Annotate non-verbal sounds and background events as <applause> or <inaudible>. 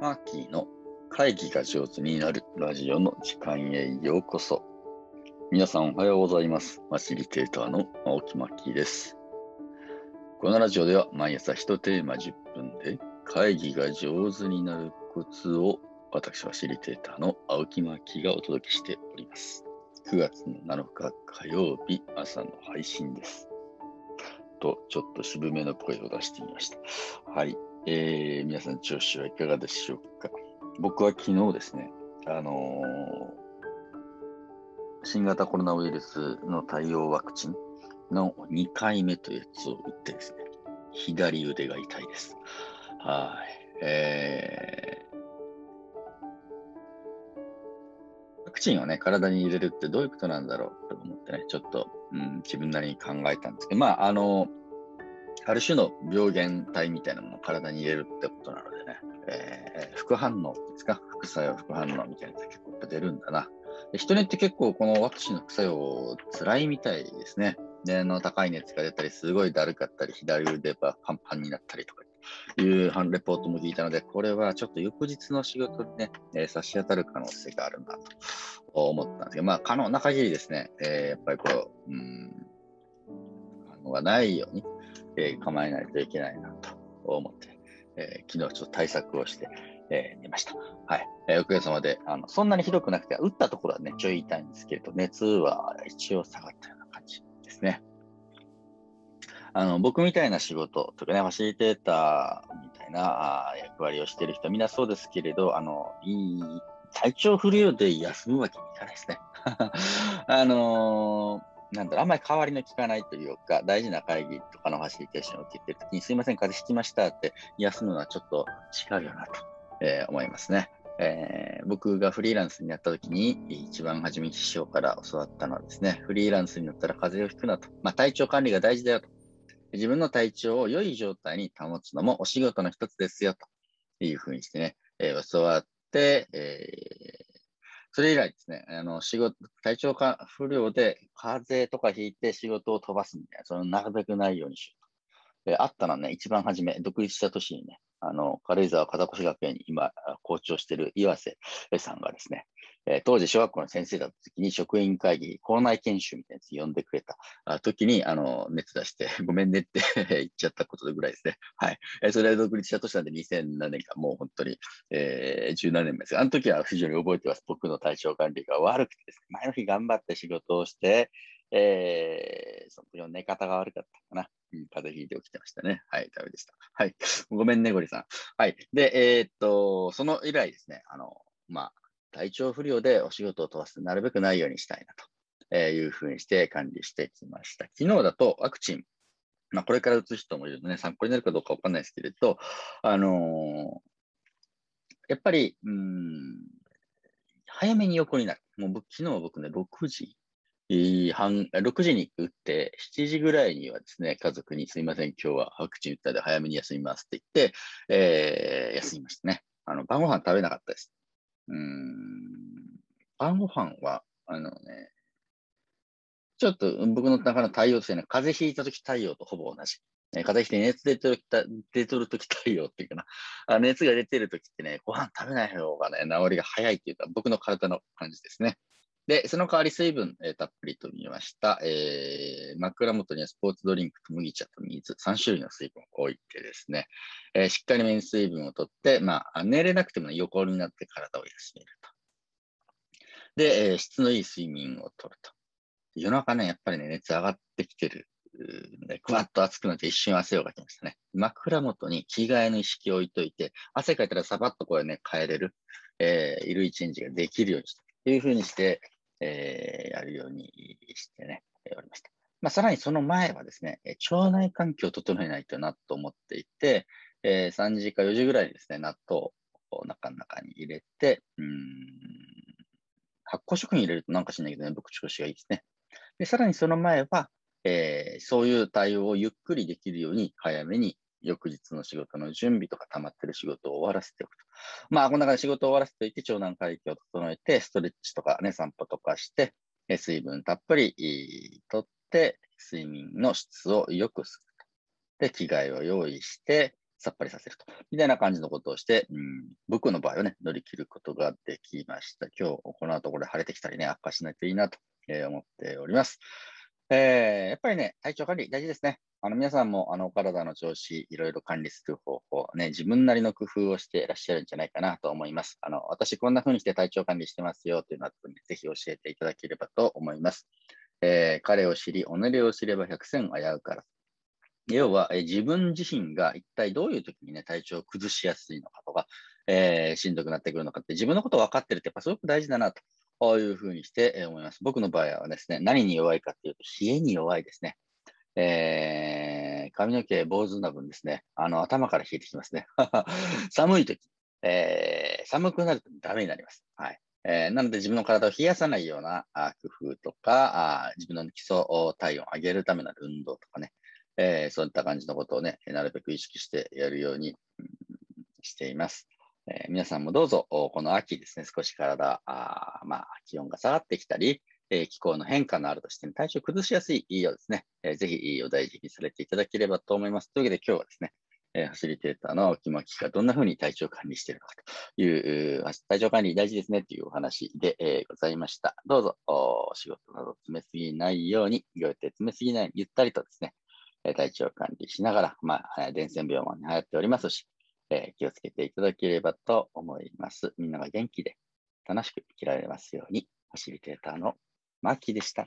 マーキーの会議が上手になるラジオの時間へようこそ。皆さんおはようございます。ファシリテーターの青木マッキーです。このラジオでは毎朝1テーマ10分で会議が上手になるコツを私ファシリテーターの青木マッキーがお届けしております。9月の7日火曜日朝の配信です。と、ちょっと渋めの声を出してみました。はい。えー、皆さん調子はいかがでしょうか僕は昨日ですね、あのー新型コロナウイルスの対応ワクチンの2回目というやつを打ってですね、左腕が痛いです。はい。えー、クチンをね、体に入れるってどういうことなんだろう？と思ってね、ちょっと、うん、自分なりに考えたんですけど、まあ、あのある種の病原体みたいなものを体に入れるってことなのでね、えー副反応ですか？副作用、副反応みたいなやつ結構出るんだな。で人によって結構このワクチンの副作用辛いみたいですね。で、の高い熱が出たり、すごいだるかったり、左腕がパンパンになったりとかいうレポートも聞いたので、これはちょっと翌日の仕事にね、えー差し当たる可能性があるなと思ったんですけど、まあ可能な限りですね、えーやっぱりこう、うん、反応がないように、えー構えないといけないなと思って、えー昨日ちょっと対策をして、えー寝ました。はい。えーおかげさまで、あの、そんなにひどくなくて、打ったところはね、ちょい痛いんですけれど、熱は一応下がったような感じですね。あの、僕みたいな仕事とかね、ファシリテーターみたいな役割をしている人みんなそうですけれど、あの、いい、体調不良で休むわけにいかないですね。<laughs> あのーなんだろう、あんまり代わりの効かないというか、大事な会議とかのファシリテーションを受けてるときに、すいません、風邪ひきましたって休むのはちょっと違うよなと、えー思いますね。えー僕がフリーランスになったときに、一番初めに師匠から教わったのはですね、フリーランスになったら風邪をひくなと。まあ、体調管理が大事だよと。自分の体調を良い状態に保つのもお仕事の一つですよというふうにしてね、えー教わって、えーそれ以来ですね、あの仕事体調か不良で風邪とかひいて仕事を飛ばすみたいな、そのなるべくないようにしようと。であったのはね、一番初め、独立した年にね、あの軽井沢風越学園に今、校長している岩瀬さんがですね、え当時小学校の先生だった時に職員会議、校内研修みたいなやつ呼んでくれた時に、あの、熱出して、<laughs> ごめんねって <laughs> 言っちゃったことぐらいですね。はい。えそれで独立した年なんで2007年か、もう本当に、えー、17年前です。あの時は非常に覚えてます。僕の体調管理が悪くてですね、前の日頑張って仕事をして、えー、その寝方が悪かったかな。風邪ひいて起きてましたね。はい、ダメでした。はい。ごめんね、ゴリさん。はい。で、えーっと、その以来ですね、あの、まあ、体調不良でお仕事を飛ばすなるべくないようにしたいなと、いうふうにして管理してきました。昨日だとワクチン、まあ、これから打つ人もいるので、ね、参考になるかどうかわかんないですけれど、あのーやっぱり、うん、早めに横になる。もう僕昨日は僕ね、6時半、6時に打って、7時ぐらいにはですね、家族にすいません、今日はワクチン打ったので早めに休みますって言って、えー休みましたね。あの、晩ご飯食べなかったです。うん、晩ご飯は、あのね、ちょっと僕の中の太陽としてね、風邪ひいたとき太陽とほぼ同じ。え風邪ひいて熱出てる出とる時太陽っていうかな。<laughs> あ熱が出てるときってね、ご飯食べない方がね、治りが早いっていうか、僕の体の感じですね。で、その代わり水分、えーたっぷりとりました。えー枕元にはスポーツドリンクと麦茶と水、3種類の水分を置いてですね、えーしっかりめに水分をとって、まあ、寝れなくても、横になって体を休めると。で、えー質のいい睡眠をとると。夜中ね、やっぱりね、熱上がってきてるで、ぐわっと暑くなって一瞬汗をかきましたね。枕元に着替えの意識を置いといて、汗かいたらサバッとこうね、変えれる、えー、衣類チェンジができるようにした。というふうにして、えーやるようにしてね、おりました。まあ、さらにその前はですね、腸内環境を整えないとなと思っていて、えー3時か4時ぐらいにですね、納豆をお腹の中に入れて、うん発酵食品入れるとなんかしないけどね、僕調子がいいですね。で、さらにその前は、えーそういう対応をゆっくりできるように、早めに翌日の仕事の準備とか溜まってる仕事を終わらせておくと。まあ、この中で仕事を終わらせておいて、腸内環境を整えて、ストレッチとかね、散歩とかして、水分たっぷりとって、睡眠の質を良くすると。で、着替えを用意して、さっぱりさせると。みたいな感じのことをして、うん、僕の場合はね、乗り切ることができました。今日、この後これ晴れてきたりね、悪化しないといいなと思っております。えー、やっぱりね、体調管理大事ですね。あの皆さんもあの体の調子、いろいろ管理する方法、ね、自分なりの工夫をしていらっしゃるんじゃないかなと思います。あの私、こんな風にして体調管理してますよというのは、ね、ぜひ教えていただければと思います。えー、彼を知り、己を知れば百戦危うから。要は、えー、自分自身が一体どういう時にね、体調を崩しやすいのかとか、えー、しんどくなってくるのかって、自分のことを分かってるってやっぱすごく大事だなと。こういうふうにして思います。僕の場合はですね、何に弱いかっていうと、冷えに弱いですね。えー、髪の毛坊主な分ですね、あの、頭から冷えてきますね。<laughs> 寒い時、えー、寒くなるとダメになります。はい。えー、なので自分の体を冷やさないようなあ工夫とかあ、自分の基礎体温を上げるための運動とかね、えー、そういった感じのことをね、なるべく意識してやるように、しています。えー、皆さんもどうぞ、この秋ですね、少し体、あまあ、気温が下がってきたり、えー、気候の変化のあるとして、ね、体調崩しやすいようですね、えー、ぜひお大事にされていただければと思います。というわけで今日はですね、え、ファシリテーターの木巻がどんな風に体調管理しているのかという、体調管理大事ですねというお話で、え、ございました。どうぞ、お仕事など詰めすぎないように、ご予定詰めすぎないように、ゆったりとですね、体調管理しながら、まあ、伝染病も流行っておりますし、えー、気をつけていただければと思います。みんなが元気で楽しく生きられますように、ファシリテーターのマッキーでした。